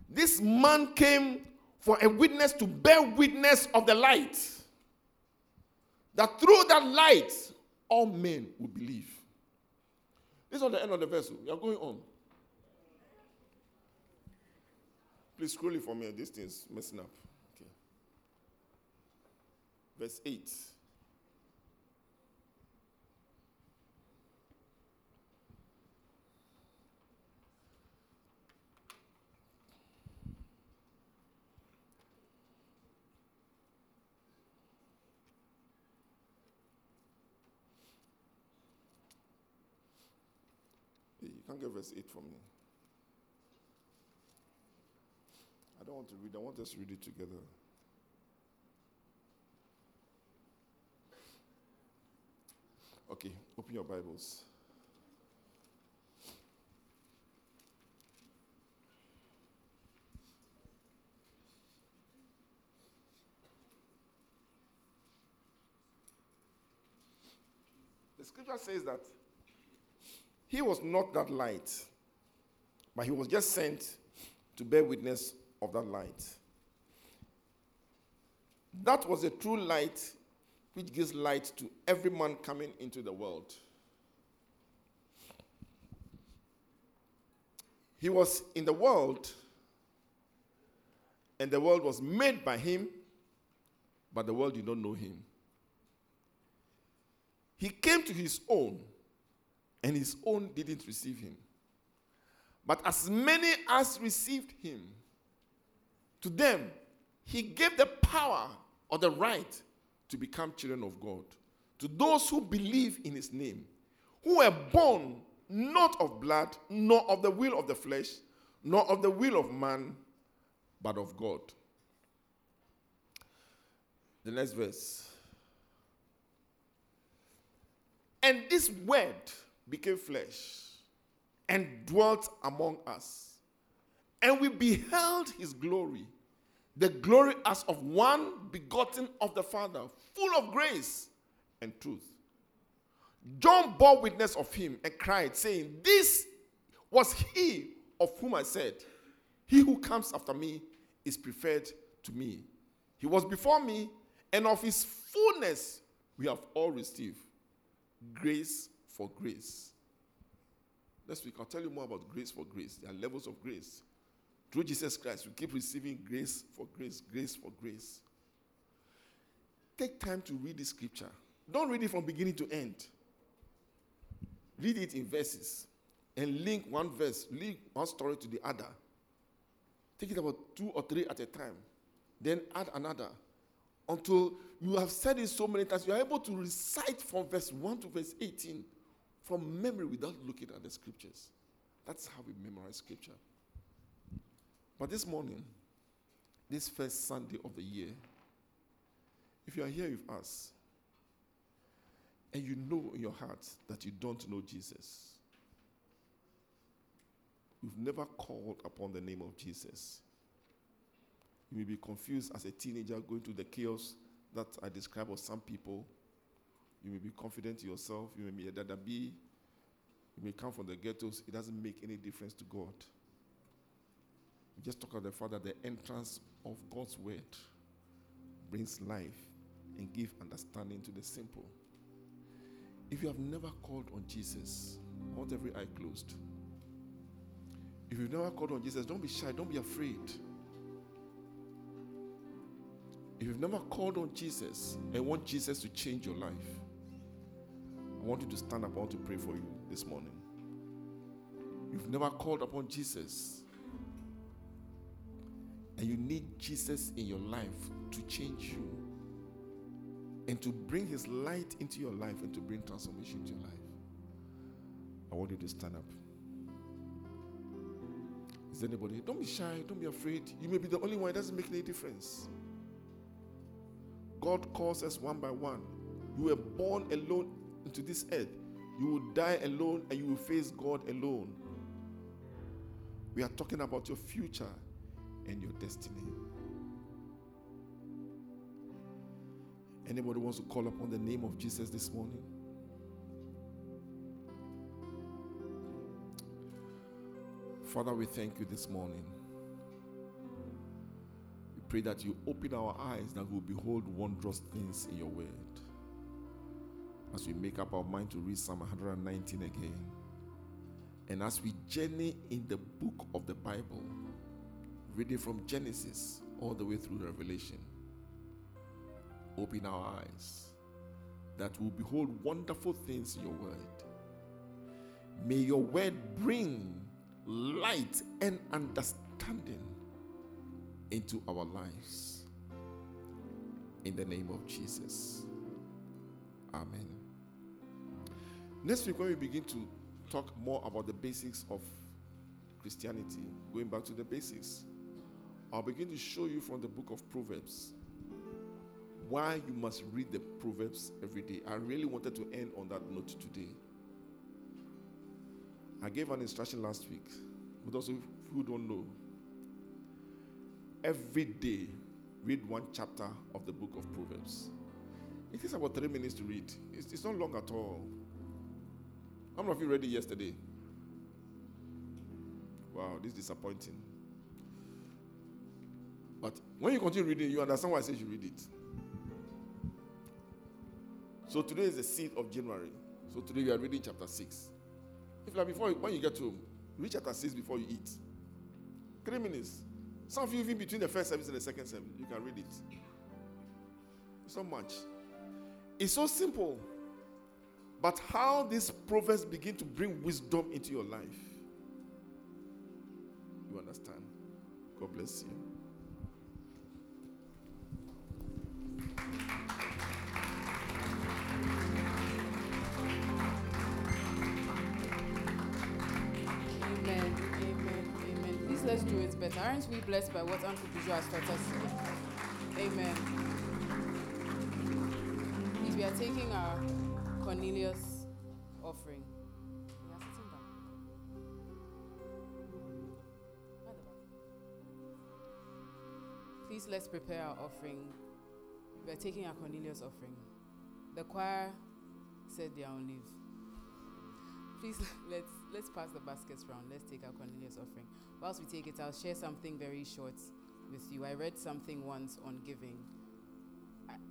This man came for a witness to bear witness of the light. That through that light, all men will believe. This is on the end of the verse. Oh. We are going on. Please scroll it for me. This thing's messing up. Okay. Verse 8. can't get verse 8 for me. I don't want to read, I want us to read it together. Okay, open your Bibles. The scripture says that he was not that light, but he was just sent to bear witness of that light. That was a true light which gives light to every man coming into the world. He was in the world, and the world was made by him, but the world did not know him. He came to his own and his own didn't receive him. But as many as received him, to them he gave the power or the right to become children of God. To those who believe in his name, who were born not of blood, nor of the will of the flesh, nor of the will of man, but of God. The next verse. And this word became flesh and dwelt among us. And we beheld his glory, the glory as of one begotten of the Father, full of grace and truth. John bore witness of him and cried, saying, This was he of whom I said, He who comes after me is preferred to me. He was before me, and of his fullness we have all received grace for grace. Next week, I'll tell you more about grace for grace. There are levels of grace. Through Jesus Christ, we keep receiving grace for grace, grace for grace. Take time to read the scripture. Don't read it from beginning to end. Read it in verses and link one verse, link one story to the other. Take it about two or three at a time. Then add another until you have said it so many times, you are able to recite from verse 1 to verse 18 from memory without looking at the scriptures. That's how we memorize scripture. But this morning, this first Sunday of the year, if you are here with us and you know in your heart that you don't know Jesus, you've never called upon the name of Jesus, you may be confused as a teenager going through the chaos that I describe of some people. You may be confident in yourself. You may be a dadabi. You may come from the ghettos. It doesn't make any difference to God. We just talk about the fact that the entrance of God's word brings life and give understanding to the simple. If you have never called on Jesus, I want every eye closed. If you've never called on Jesus, don't be shy, don't be afraid. If you've never called on Jesus and want Jesus to change your life, want you to stand up. I want to pray for you this morning. You've never called upon Jesus. And you need Jesus in your life to change you and to bring his light into your life and to bring transformation to your life. I want you to stand up. Is there anybody? Don't be shy. Don't be afraid. You may be the only one. It doesn't make any difference. God calls us one by one. You were born alone into this earth. You will die alone and you will face God alone. We are talking about your future and your destiny. Anybody wants to call upon the name of Jesus this morning? Father, we thank you this morning. We pray that you open our eyes that we'll behold wondrous things in your word. As we make up our mind to read Psalm 119 again, and as we journey in the book of the Bible, reading from Genesis all the way through Revelation, open our eyes that we'll behold wonderful things in your word. May your word bring light and understanding into our lives. In the name of Jesus. Amen. Next week, when we begin to talk more about the basics of Christianity, going back to the basics, I'll begin to show you from the book of Proverbs why you must read the Proverbs every day. I really wanted to end on that note today. I gave an instruction last week. For those who don't know, every day read one chapter of the book of Proverbs. It takes about three minutes to read. It's, it's not long at all. How many of you read it yesterday? Wow, this is disappointing. But when you continue reading, you understand why I say you read it. So today is the 6th of January. So today we are reading chapter 6. If like before, when you get home, read chapter 6 before you eat. Three minutes. Some of you, even between the first service and the second service, you can read it. It's not much. It's so simple. But how these proverbs begin to bring wisdom into your life. You understand? God bless you. Amen. Amen. Amen. Please let's do it better. Aren't we blessed by what Uncle Bijou has taught us? Amen. Please, we are taking our Cornelius offering. Please let's prepare our offering. We are taking our Cornelius offering. The choir said they are on leave. Please let's let's pass the baskets round. Let's take our Cornelius offering. Whilst we take it, I'll share something very short with you. I read something once on giving.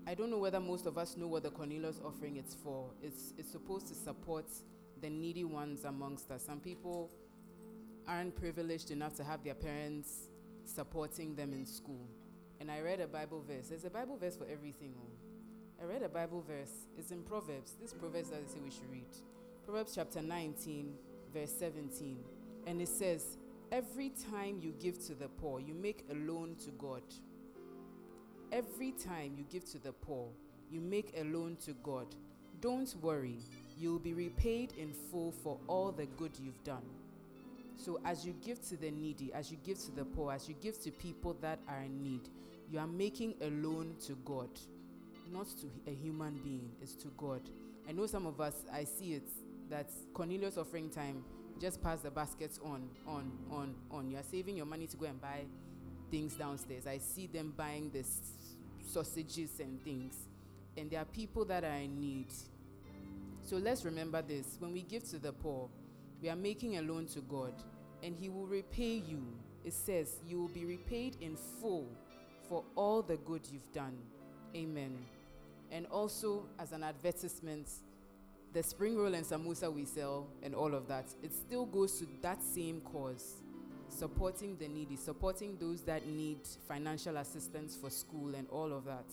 I, don't know whether most of us know what the Cornelius offering is for. It's it's supposed to support the needy ones amongst us. Some people aren't privileged enough to have their parents supporting them in school. And I read a Bible verse. There's a Bible verse for everything. Oh. I read a Bible verse. It's in Proverbs. This Proverbs that they say we should read. Proverbs chapter 19, verse 17. And it says, Every time you give to the poor, you make a loan to God. Every time you give to the poor, you make a loan to God. Don't worry, you'll be repaid in full for all the good you've done. So, as you give to the needy, as you give to the poor, as you give to people that are in need, you are making a loan to God, not to a human being, it's to God. I know some of us, I see it, that Cornelius offering time, just pass the baskets on, on, on, on. You are saving your money to go and buy things downstairs. I see them buying the sausages and things. And there are people that are in need. So let's remember this. When we give to the poor, we are making a loan to God, and He will repay you. It says, You will be repaid in full for all the good you've done. Amen. And also, as an advertisement, the spring roll and samosa we sell and all of that, it still goes to that same cause supporting the needy, supporting those that need financial assistance for school and all of that.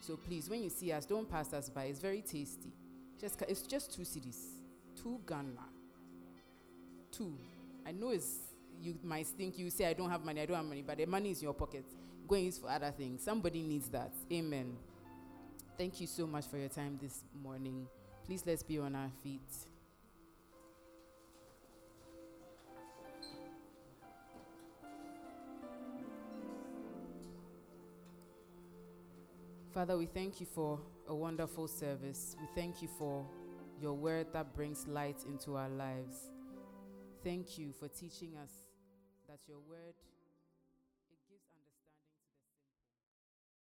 So please, when you see us, don't pass us by. It's very tasty. Just it's just two cedis, two Ghana, two. I know it's you might think you say I don't have money, I don't have money, but the money is in your pocket. Go and use for other things. Somebody needs that. Amen. Thank you so much for your time this morning. Please let's be on our feet. Father, we thank you for a wonderful service. We thank you for your word that brings light into our lives. Thank you for teaching us that your word